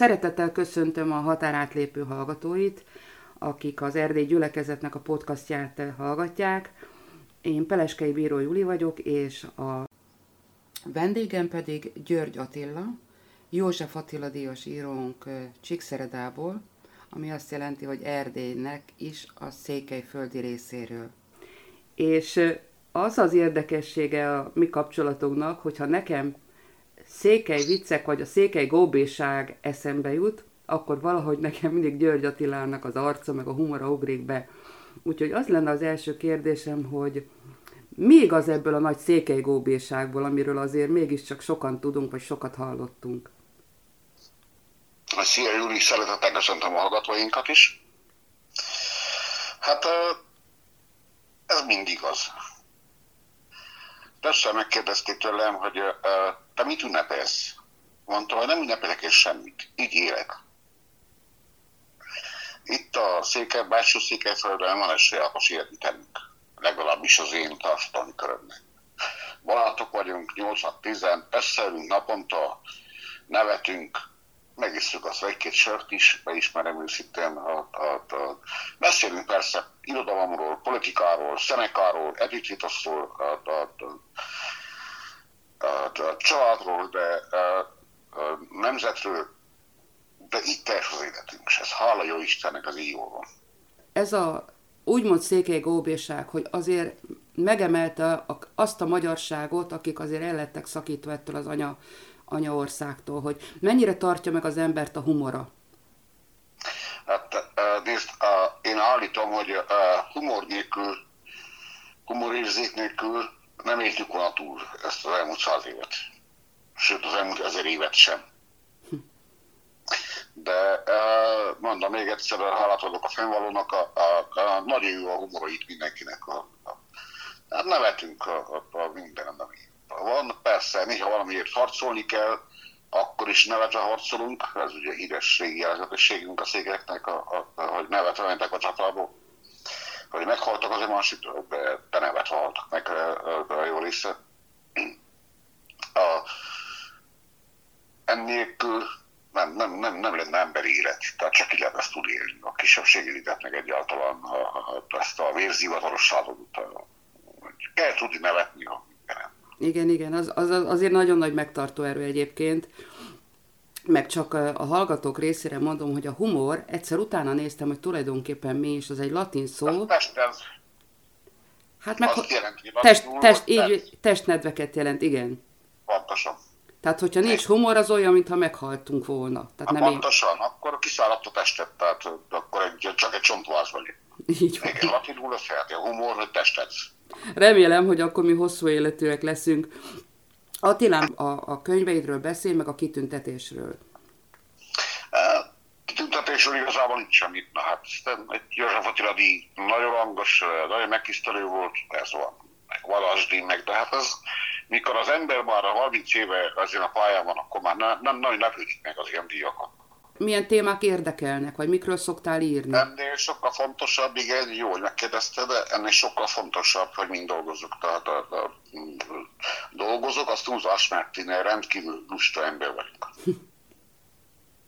Szeretettel köszöntöm a határátlépő hallgatóit, akik az Erdély Gyülekezetnek a podcastját hallgatják. Én Peleskei Bíró Juli vagyok, és a vendégem pedig György Attila, József Attila díjas írónk Csíkszeredából, ami azt jelenti, hogy Erdélynek is a székelyföldi részéről. És az az érdekessége a mi kapcsolatunknak, hogyha nekem székely viccek, vagy a székely góbéság eszembe jut, akkor valahogy nekem mindig György Attilának az arca, meg a humora ugrik be. Úgyhogy az lenne az első kérdésem, hogy mi igaz ebből a nagy székely góbéságból, amiről azért mégiscsak sokan tudunk, vagy sokat hallottunk? Szia Júli, szeretettel köszöntöm a hallgatóinkat is. Hát ez mindig az. Persze megkérdezték tőlem, hogy te mit ünnepelsz? Mondtam, hogy nem ünnepelek és semmit. Így élek. Itt a széke, belső székelyföldön van esély a életünk. Legalábbis az én társadalmi körömnek. Barátok vagyunk, 8-10, beszélünk naponta, nevetünk, megisszük azt egy-két sört is, beismerem őszintén. A, a, a, beszélünk persze irodalomról, politikáról, szenekáról, Edith a, a, a, a, a családról, de a, a nemzetről, de itt teljes az életünk, és ez hála jó Istennek az így van. Ez a úgymond székely góbéság, hogy azért megemelte azt a magyarságot, akik azért el lettek szakítva ettől az anya, anyaországtól, hogy mennyire tartja meg az embert a humora? Hát nézd, én állítom, hogy humor nélkül, humorérzék nélkül nem éltük volna túl ezt az elmúlt száz évet. Sőt, az elmúlt ezer évet sem. De mondom még egyszer, hálát adok a fennvalónak, a, a, a nagyon jó a humora itt mindenkinek. A, a, hát nevetünk a, a, a minden, ami van. Persze, néha valamiért harcolni kell, akkor is nevetve harcolunk, ez ugye híres régi jelzetességünk a szégeknek, a, a, a, hogy nevetve mentek a csatából hogy meghaltak az másik, de, de nevetve haltak meg a, a jó része. A, ennélkül nem, nem, nem, nem lenne emberi élet, tehát csak így ezt tud élni. A kisebbség életnek egyáltalán a, a, ezt a vérzivatarosságot kell tudni nevetni a mindenen. Igen, igen, az, az, azért nagyon nagy megtartó erő egyébként. Meg csak a hallgatók részére mondom, hogy a humor, egyszer utána néztem, hogy tulajdonképpen mi is, az egy latin szó. Testem. Hát meg azt jelenti, test, test, így, testnedveket jelent, igen. Pontosan. Tehát, hogyha nincs humor, az olyan, mintha meghaltunk volna. Tehát nem pontosan, én... akkor kiszálladt a testet, tehát akkor egy, csak egy csontváz vagy. Így van. Igen, latinul a humor, hogy testet. Remélem, hogy akkor mi hosszú életűek leszünk. Attilám, a, a könyveidről beszél, meg a kitüntetésről. Kitüntetésről igazából nincs semmit. Na hát, egy József Attila díj nagyon hangos, nagyon megtisztelő volt, ez van. Meg Valasdi, meg, de hát ez, mikor az ember már a 30 éve azért a pályán van, akkor már nem, nem nagyon lepődik meg az ilyen díjakat milyen témák érdekelnek, vagy mikről szoktál írni? Ennél sokkal fontosabb, igen, jó, hogy megkérdezted, de ennél sokkal fontosabb, hogy mind dolgozok. Tehát a, a, a, dolgozok, azt túlzás, mert én rendkívül lusta ember vagyok.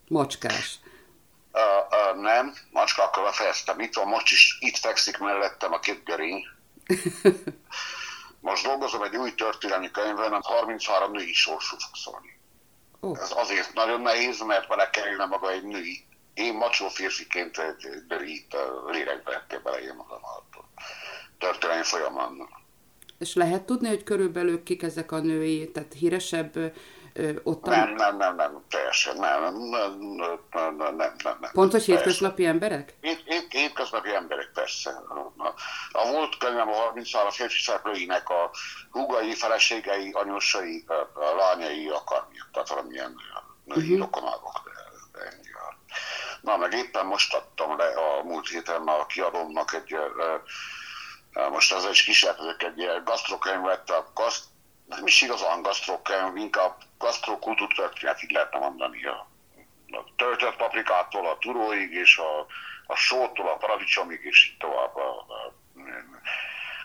Macskás. Uh, uh, nem, macskákkal befejeztem. Itt van, most is itt fekszik mellettem a két görény. Most dolgozom egy új történelmi könyvben, 33 női sorsú fog szólni. Uh. Ez azért nagyon nehéz, mert bele kerülne maga egy női. Én macsó férfiként egy itt a lélekbe lettél bele én magam a történelmi folyamán. És lehet tudni, hogy körülbelül kik ezek a női, tehát híresebb ott nem, nem, nem, nem, teljesen nem, nem, nem, nem, nem, nem, nem. Pont, hogy hétköznapi emberek? Hét, hét, hétköznapi emberek, persze. A, volt könyvem a 30 a férfi szereplőinek a húgai, feleségei, anyósai, a, lányai, akármilyen, tehát valamilyen női uh-huh. rokonágok. Na, meg éppen most adtam le a múlt héten a kiadómnak egy, most ez is kísérletek egy gasztrokönyvet, a gaszt, nem is igazán gasztrokönyv, inkább gasztrokultúrtörténet, így lehetne mondani. A, a töltött paprikától a turóig, és a, a sótól a paradicsomig, és így tovább a, a, a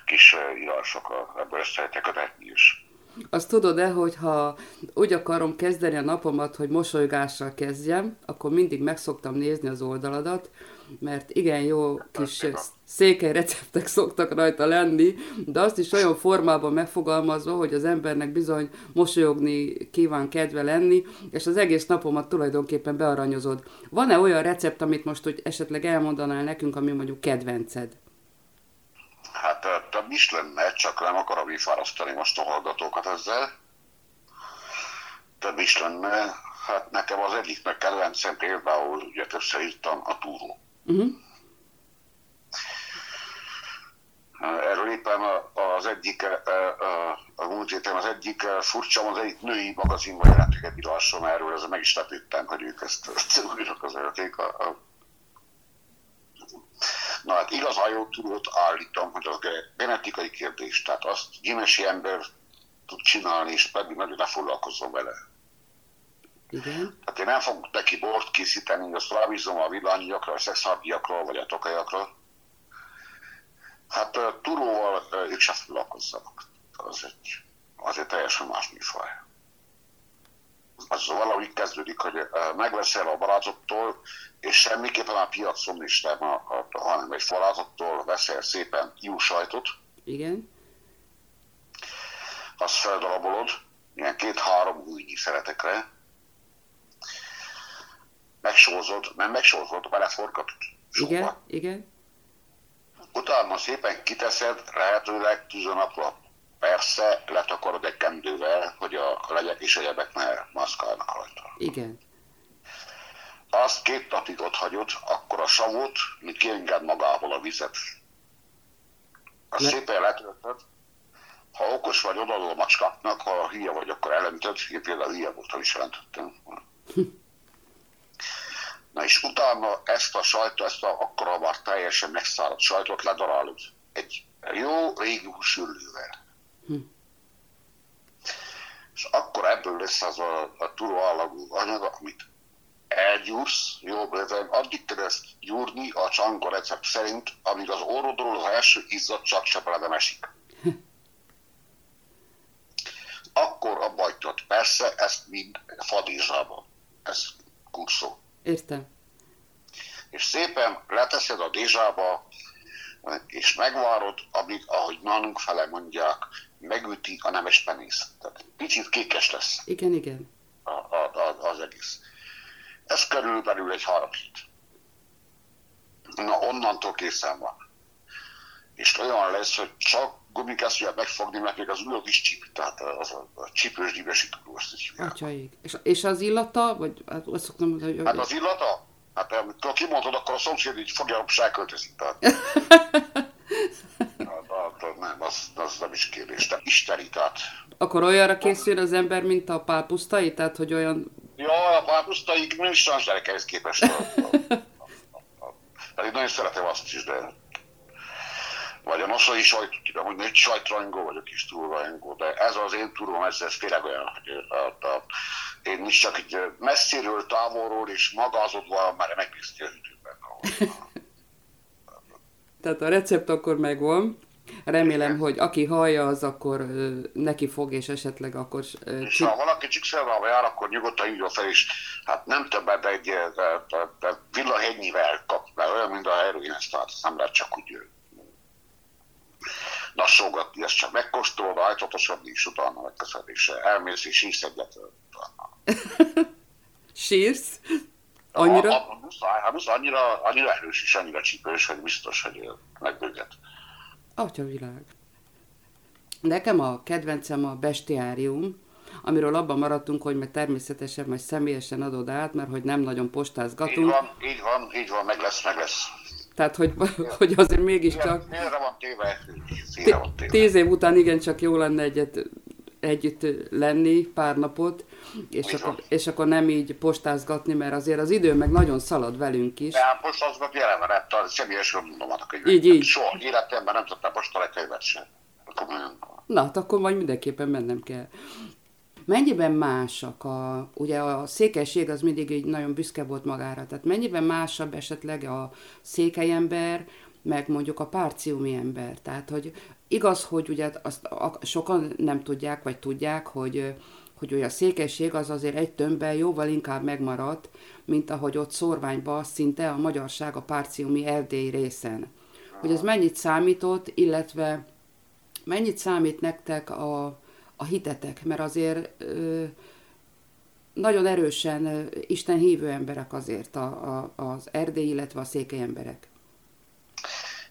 kis írások, ebből össze lehet kötetni is. Azt tudod-e, hogy ha úgy akarom kezdeni a napomat, hogy mosolygással kezdjem, akkor mindig meg szoktam nézni az oldaladat, mert igen jó kis székely receptek szoktak rajta lenni, de azt is olyan formában megfogalmazva, hogy az embernek bizony mosolyogni kíván kedve lenni, és az egész napomat tulajdonképpen bearanyozod. Van-e olyan recept, amit most hogy esetleg elmondanál nekünk, ami mondjuk kedvenced? Hát több is lenne, csak nem akarom így fárasztani most a hallgatókat ezzel. Több is lenne. Hát nekem az egyik meg kedvencem például, ugye többször írtam, a túró. Uh-huh. Erről éppen az egyik, a múlt héten az egyik furcsa, az egyik női magazin, vagy jelentőket egy írásom erről, ezzel meg is lepődtem, hogy ők ezt újra közölték. A, a... Na hát igazán jó tudót állítom, hogy az genetikai kérdés, tehát azt gyimesi ember tud csinálni, és pedig nagyon ne foglalkozom vele. Igen. Hát én nem fogok neki bort készíteni, azt rábízom a villanyjakra, a szexárdiakra, vagy a tokajakra. Hát turóval ők se foglalkozzanak. Az egy, az egy teljesen más műfaj. Az valahogy kezdődik, hogy megveszel a barátottól, és semmiképpen a piacon is nem, a, a, hanem egy barátottól veszel szépen jó sajtot. Igen. Azt feldarabolod, ilyen két-három újnyi szeretekre, megsózod, nem megsózod, beleforgatod. Igen, igen. Utána szépen kiteszed, lehetőleg tűzönapra. Persze, letakarod egy kendővel, hogy a legyek és egyebek ne maszkálnak rajta. Igen. Azt két napig ott hagyod, akkor a savot, mint kienged magából a vizet. Azt Le... szépen letöltöd, ha okos vagy, odaadod a macskáknak, ha hülye vagy, akkor elöntöd. Én például hülye voltam is jelentettem. Na és utána ezt a sajtot, ezt a akkora már teljesen megszáradt sajtot ledarálod egy jó régi húsüllővel. Hm. És akkor ebből lesz az a, a turó anyag, amit elgyúrsz, jó bőven, addig kell ezt gyúrni a csanga recept szerint, amíg az orrodról az első izzadság se nem esik. Hm. Akkor a bajtot. Persze ezt mind fadízsában. Ez kurszó. Értem. És szépen leteszed a dézsába, és megvárod, amíg, ahogy nálunk fele mondják, megüti a nemes penész. Tehát picit kékes lesz. Igen, igen. A, a, a, az egész. Ez körülbelül egy hét. Na, onnantól készen van. És olyan lesz, hogy csak gumikesztyűet megfogni, mert még az ülök is csíp, tehát az a, a csípős gyívesi tudó, azt is. És, és az illata? Vagy hát azt szoktam mondani, hogy... Hát az illata? Hát amikor kimondod, akkor a szomszéd így fogja, hogy elköltözik. Tehát... nem, az, az nem is kérdés. Tehát isteni, tehát... Akkor olyanra készül az ember, mint a pálpusztai? Tehát, hogy olyan... Ja, a pálpusztaik nem is gyerekeihez képest. Tehát én nagyon szeretem azt is, de vagy a noszai sajt, hogy egy sajtrajongó vagyok is túlrajongó, de ez az én túrom, ez, ez tényleg olyan, hogy a, a, én is csak így messziről, távolról és magázodva már megbízti a hűtőben. Tehát a recept akkor megvan. Remélem, Igen. hogy aki hallja, az akkor neki fog, és esetleg akkor... És ha valaki Csíkszervába jár, akkor nyugodtan írja fel, és hát nem többet, de egy villahegynyivel kap, mert olyan, mint a heroin, ezt tehát nem lehet csak úgy lassogatni, ezt csak megkóstolod, ajtatosodni, és utána megteszed, és elmész, és sírsz egyet. Sírsz? Annyira? A, a, muszáj, hát muszáj, annyira, annyira erős és annyira csípős, hogy biztos, hogy megbőget. Atya világ. Nekem a kedvencem a bestiárium, amiről abban maradtunk, hogy meg természetesen majd személyesen adod át, mert hogy nem nagyon postázgatunk. Így van, így van, így van, meg lesz, meg lesz. Tehát, hogy, hogy azért mégiscsak... Félre van téve, van téve. Tíz év után igencsak jó lenne egyet, együtt lenni pár napot, és akkor, és akkor nem így postázgatni, mert azért az idő meg nagyon szalad velünk is. De postázgatni jelen, mert a személyes mondomat a könyvet. Így, így. Soha életemben nem tudtam postálni könyvet sem. Na, hát akkor majd mindenképpen mennem kell. Mennyiben másak a, ugye a székelység az mindig így nagyon büszke volt magára, tehát mennyiben másabb esetleg a székelyember, meg mondjuk a párciumi ember. Tehát, hogy igaz, hogy ugye azt sokan nem tudják, vagy tudják, hogy, hogy ugye a székesség az azért egy tömbben jóval inkább megmaradt, mint ahogy ott szorványba szinte a magyarság a párciumi erdély részen. Hogy ez mennyit számított, illetve mennyit számít nektek a, a hitetek, mert azért ö, nagyon erősen Isten hívő emberek azért a, a, az erdély, illetve a székely emberek.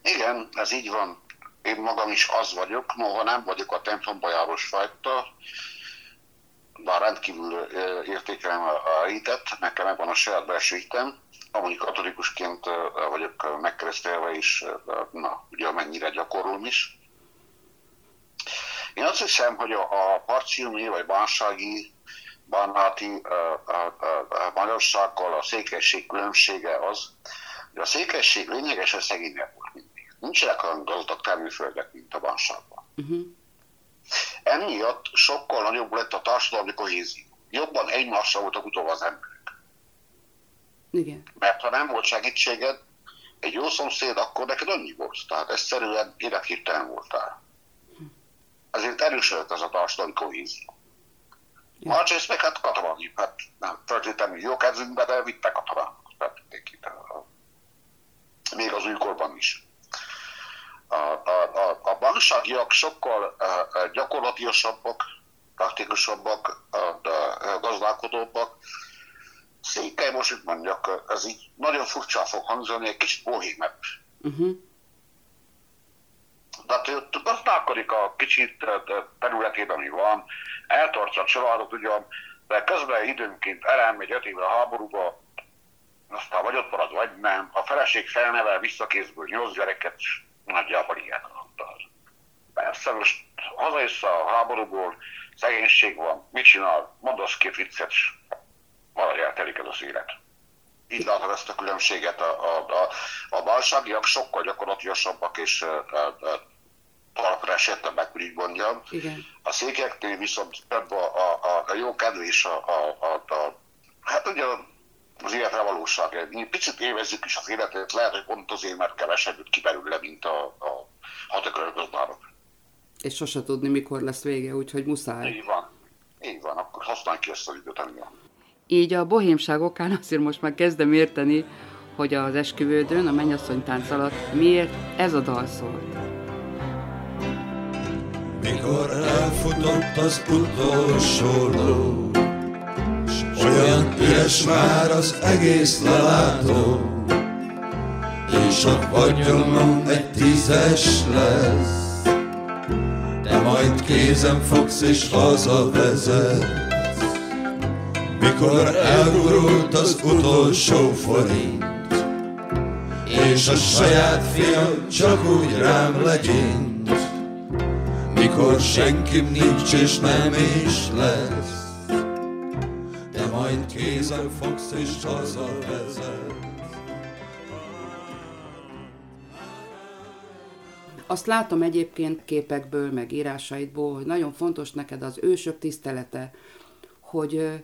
Igen, ez így van. Én magam is az vagyok, noha nem vagyok a templomba járós fajta, bár rendkívül értékelem a hitet, nekem megvan a saját belső hitem, amúgy katolikusként vagyok megkeresztelve is, na, ugye mennyire gyakorlom is. Én azt hiszem, hogy a, a parciumi vagy bánsági, bánáti magyarsággal a székesség különbsége az, hogy a székesség lényegesen szegényebb volt mindig. Nincsenek olyan gazdag termőföldek, mint a bánságban. Uh-huh. Emiatt sokkal nagyobb lett a társadalmi kohézió. Jobban egymásra voltak utóbb az emberek. Igen. Mert ha nem volt segítséged, egy jó szomszéd, akkor neked annyi volt. Tehát egyszerűen életképtelen voltál. Ezért erősödött ez a társadalmi kohézió. Másrészt meg hát katonai, hát nem feltétlenül jó kezünkbe, de vittek a katonát. Még az újkorban is a, a, a, a bánságiak sokkal gyakorlatilasabbak, praktikusabbak, gazdálkodóbbak. Székely, most itt mondjak, ez így nagyon furcsa fog hangzani, egy kicsit bohémebb. Uh-huh. Tehát gazdálkodik a kicsit területében, ami van, eltartja a családot ugyan, de közben időnként elmegy öt évre a háborúba, aztán vagy ott marad, vagy nem. A feleség felnevel visszakézből nyolc gyereket, nagyjából ilyen adta. Persze most hazajössz a háborúból, szegénység van, mit csinál? Mondasz két viccet, valahogy eltelik ez az élet. Így látom ezt a különbséget. A, a, a, a balságiak sokkal gyakorlatilasabbak és talpra esettebbek, úgy mondjam. Igen. A székeknél viszont több a, a, a, a jó kedvés, a, a, a, a, hát ugye az életre valóság. Mi picit évezzük is az életet, lehet, hogy pont azért, mert kevesebb jut ki belőle, mint a, a hataköröközbárok. És sose tudni, mikor lesz vége, úgyhogy muszáj. Így van. Így van, akkor használj ki ezt az időt, ami van. Így a bohémság okán azért most már kezdem érteni, hogy az esküvődön, a mennyasszony tánc alatt miért ez a dal szólt. Mikor elfutott az utolsó ló, olyan üres már az egész lelátó, és a vagyonom egy tízes lesz. De majd kézem fogsz és hazavezetsz, mikor elgurult az utolsó forint, és a saját fiam csak úgy rám legyint, mikor senkim nincs és nem is lesz majd kézen fogsz és hazavezet. Azt látom egyébként képekből, meg írásaidból, hogy nagyon fontos neked az ősök tisztelete, hogy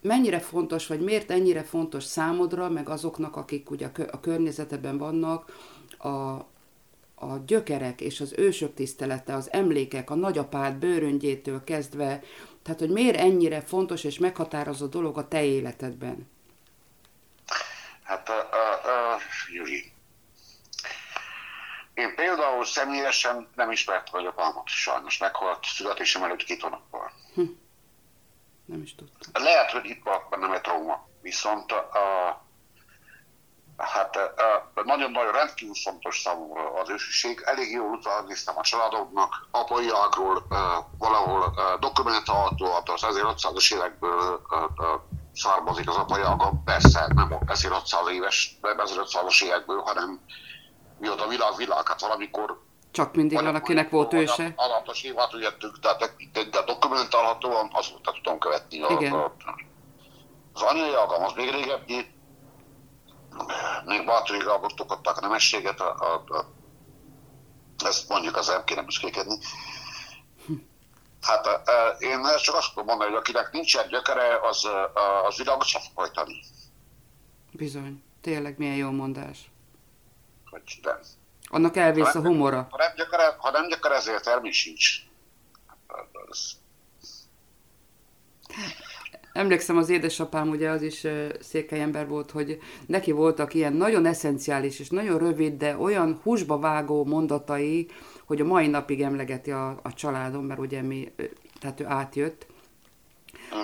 mennyire fontos, vagy miért ennyire fontos számodra, meg azoknak, akik ugye a környezetben vannak, a, a gyökerek és az ősök tisztelete, az emlékek, a nagyapád bőröngyétől kezdve, tehát, hogy miért ennyire fontos és meghatározó dolog a te életedben? Hát, uh, uh, uh, Júli, én például személyesen nem ismert vagyok apámat, sajnos meghalt születésem előtt két hónappal. Hm. Nem is tudtam. Lehet, hogy itt van nem egy trauma, viszont a, hát nagyon-nagyon rendkívül fontos számomra az ősiség. Elég jól utána néztem a családoknak, apai ágról valahol dokumentálható, az 1600-as évekből származik az apai ága. Persze nem 1600 éves, nem 1500-as évekből, hanem mióta világ világ, hát valamikor csak mindig valakinek volt őse. Alatos évad jöttünk, tehát de dokumentálhatóan azóta tudom követni. Igen. A, az anyai agam az még régebbi, még Bátori Gábortok adták a nemességet, a, a, a, ezt mondjuk az el kéne büszkékedni. Hát a, a, én csak azt tudom mondani, hogy akinek nincsen gyökere, az, a, az világot sem fog hajtani. Bizony. Tényleg milyen jó mondás. Hogy de. Annak elvész a humora. Ha nem gyakor, ha nem gyakor ezért termés sincs. Emlékszem, az édesapám ugye az is székely ember volt, hogy neki voltak ilyen nagyon eszenciális és nagyon rövid, de olyan húsba vágó mondatai, hogy a mai napig emlegeti a, a családom, mert ugye mi, tehát ő átjött.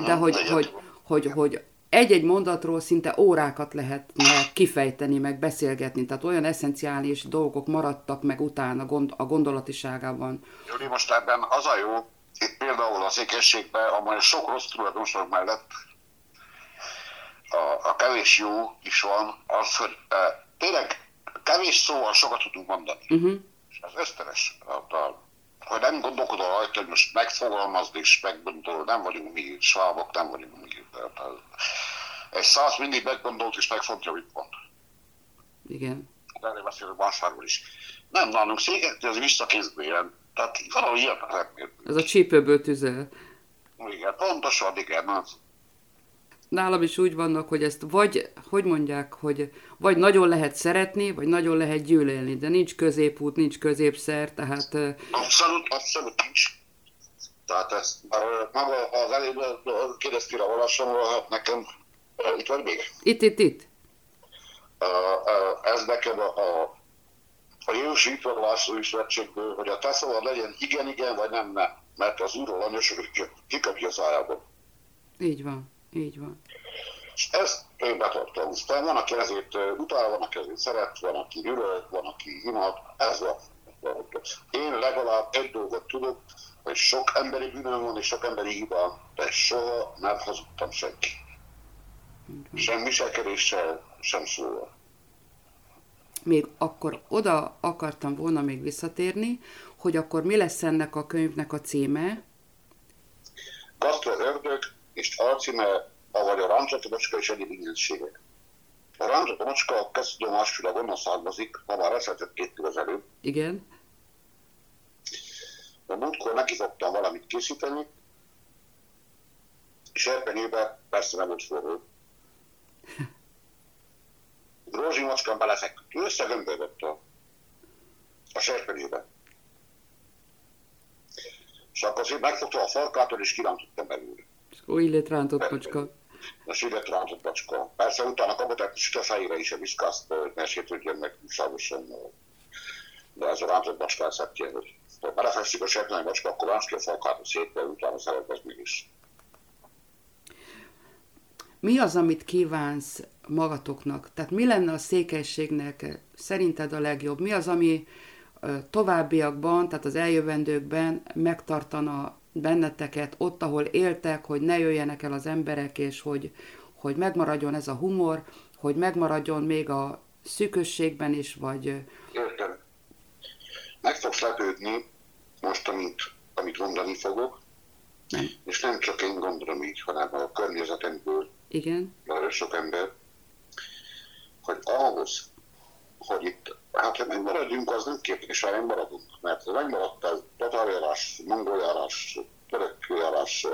De hogy, hogy, hogy, hogy egy-egy mondatról szinte órákat lehetne kifejteni, meg beszélgetni, tehát olyan eszenciális dolgok maradtak meg utána gond, a gondolatiságában. Júli, most ebben az a jó, itt például a székességben, amely sok rossz tulajdonosok mellett a, a kevés jó is van, az, hogy e, tényleg kevés szóval sokat tudunk mondani. Uh-huh. És ez ösztönös. A, a, hogy nem gondolkodol rajta, hogy most megfogalmazd és meggondolod, nem vagyunk mi svábok, nem vagyunk mi. Egy száz mindig meggondolt és megfontja, mit mond. Igen. Erről beszélünk Vásárból is. Nem, nálunk széket, ez visszakézbe ilyen. Tehát valahol ilyen az. Ez a csípőből tüzel. Igen, pontosan, igen. Az. Nálam is úgy vannak, hogy ezt vagy, hogy mondják, hogy vagy nagyon lehet szeretni, vagy nagyon lehet gyűlölni, de nincs középút, nincs középszer, tehát Abszolút, abszolút nincs. Tehát ez, ö, maga az előbb kérdeztél a valásomról, hát nekem, itt vagy még? itt, itt, itt. Ez nekem a, a, a Józsi Iparlászló Szövetségből, hogy a te szavad legyen igen, igen, vagy nem, nem. Mert az úrról anyosok kikapja a szájából. Így van, így van. És ezt én betartom. Aztán van, aki ezért utál, van, aki ezért szeret, van, aki gyűlöl, van, aki imad. Ez van. Én legalább egy dolgot tudok, hogy sok emberi bűnöm van, és sok emberi hibám, de soha nem hazudtam senki. Sem viselkedéssel, sem szóval. Még akkor oda akartam volna még visszatérni, hogy akkor mi lesz ennek a könyvnek a címe. Az ördög, és alcíme, avagy a ráncsata macska és egyéb ingyenségek. A ráncsata macska a kezdődomásfőleg onnan származik, ha már eszetett két évvel előbb, Igen, A múltkor nekifogtam valamit készíteni, és erpenyőbe persze nem volt forró. Rózsi macskán belefeküdt, ő a, a serpenyőbe. És akkor megfogta a farkától, és kirántottam belőle. És akkor így lett rántott macska. A süvet rántott macska. Persze utána kapott süt a fejére is a viszkászt, hogy ne sértődjön meg túlságosan. De ez a rántott macska elszettje, hogy ha belefeszik a serpenyő macska, akkor ránts ki a farkától szétbe, utána szeretez mégis. Mi az, amit kívánsz magatoknak? Tehát mi lenne a székelységnek szerinted a legjobb? Mi az, ami továbbiakban, tehát az eljövendőkben megtartana benneteket ott, ahol éltek, hogy ne jöjjenek el az emberek, és hogy, hogy megmaradjon ez a humor, hogy megmaradjon még a szűkösségben is, vagy Értem. Meg fogsz lepődni most, amit, amit mondani fogok, nem. és nem csak én gondolom így, hanem a környezetemből Igen, nagyon sok ember, hogy ahhoz, hogy itt, hát ha megmaradjunk, az nem kérdés, ha megmaradunk, mert megmaradt a tatárjárás, mongoljárás, törökjárás,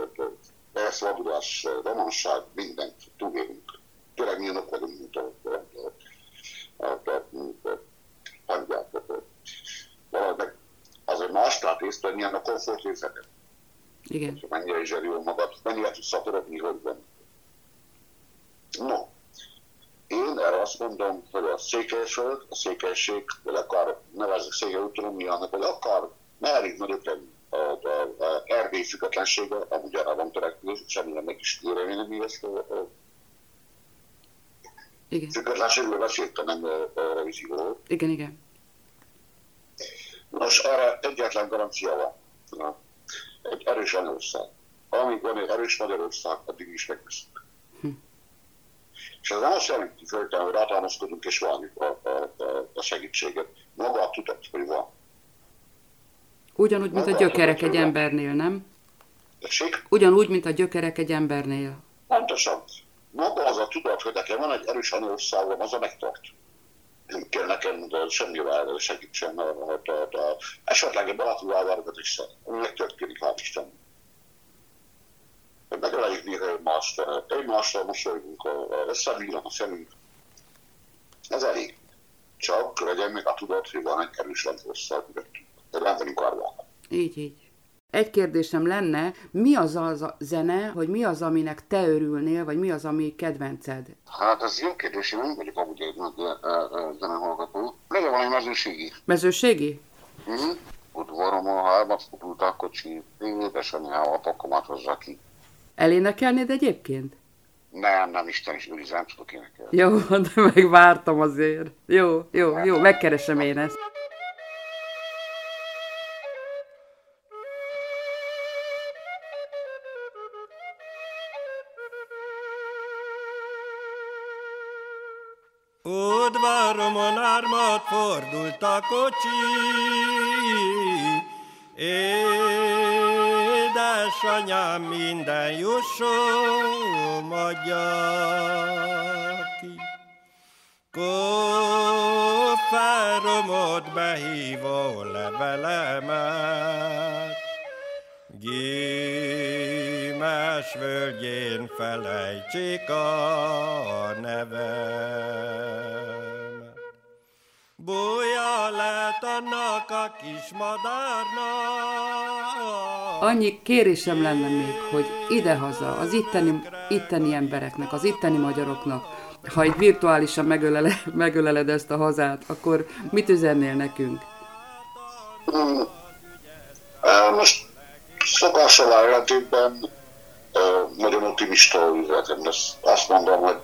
elszabadulás, romanság, mindent túlélünk. Tényleg mi önök vagyunk, mint a, a, a, a, hangyák. Valahogy meg azért más tehát észre, hogy milyen a komfort érzete. igen. mennyire is jól magad, mennyire tudsz szaporodni, hogy van. No, én erre azt mondom, hogy a székelység, a székelység, vagy akár nevezzük székely autonómiának, vagy akár merik nagyobb a, a, a Erdély függetlensége, amúgy arra van törekvés, semmire meg is remélem ezt a, Igen, függetlenségről beszéltem, nem a, a revízióról. igen, igen. Nos, erre egyetlen garancia van. Na, egy erős Magyarország. Amíg van egy erős Magyarország, addig is megveszünk. És azt jelenti, föltem, hogy rátámaszkodunk és várjuk a, a, a, a segítséget. Maga a tudat, hogy van. Ugyanúgy, mint a gyökerek egy embernél, nem? Tessék? Ugyanúgy, mint a gyökerek egy embernél. Pontosan. Maga az a tudat, hogy nekem van egy erős Magyarországom, az a megtart. Nem kell nekem de semmivel segítsen a, esetleg egy elvergetéssel, ami megtörténik, hál' Isten. Hogy megöleljük néha egymást, egymással mosolygunk, a- a- összevillan a szemünk. Ez elég. csak legyen még a tudat, hogy van egy erős rendhosszal, hogy nem vagyunk arra. Így, így. Egy kérdésem lenne, mi az a zene, hogy mi az, aminek te örülnél, vagy mi az, ami kedvenced? Hát ez jó kérdés, én nem vagyok amúgy egy nagy zenehallgató. Legyen valami mezőségi. Mezőségi? Mhm. Udvarom a hármat fordult a kocsi, édesanyával pakomat hozza ki. Elénekelnéd egyébként? Nem, nem, Isten is őriz, nem tudok énekelni. Jó, de megvártam azért. Jó, jó, jó, megkeresem én ezt. Udvaromon ármat fordult a kocsi, Édesanyám minden jussom adja ki. Kofferomot behívó levelemet, Gémes völgyén felejtsék a nevemet. Bújja lett annak a kis madárnak. Annyi kérésem lenne még, hogy idehaza, az itteni, itteni embereknek, az itteni magyaroknak, ha egy virtuálisan megölele, megöleled ezt a hazát, akkor mit üzennél nekünk? Mm. Uh, most szokással ellentétben uh, nagyon optimista üzletem, ezt azt mondom, hogy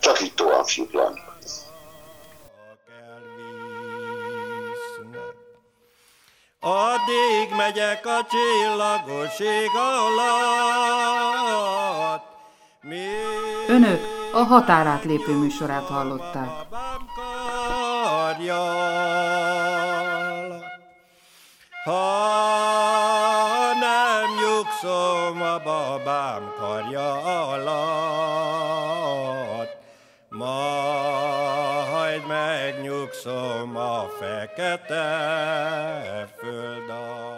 csak itt tovább fiúk Addig megyek a csillagoség alatt. Mi Önök a határátlépő műsorát hallották. Ha nem nyugszom a babám karja alatt, megnyugszom a fekete er föld alatt.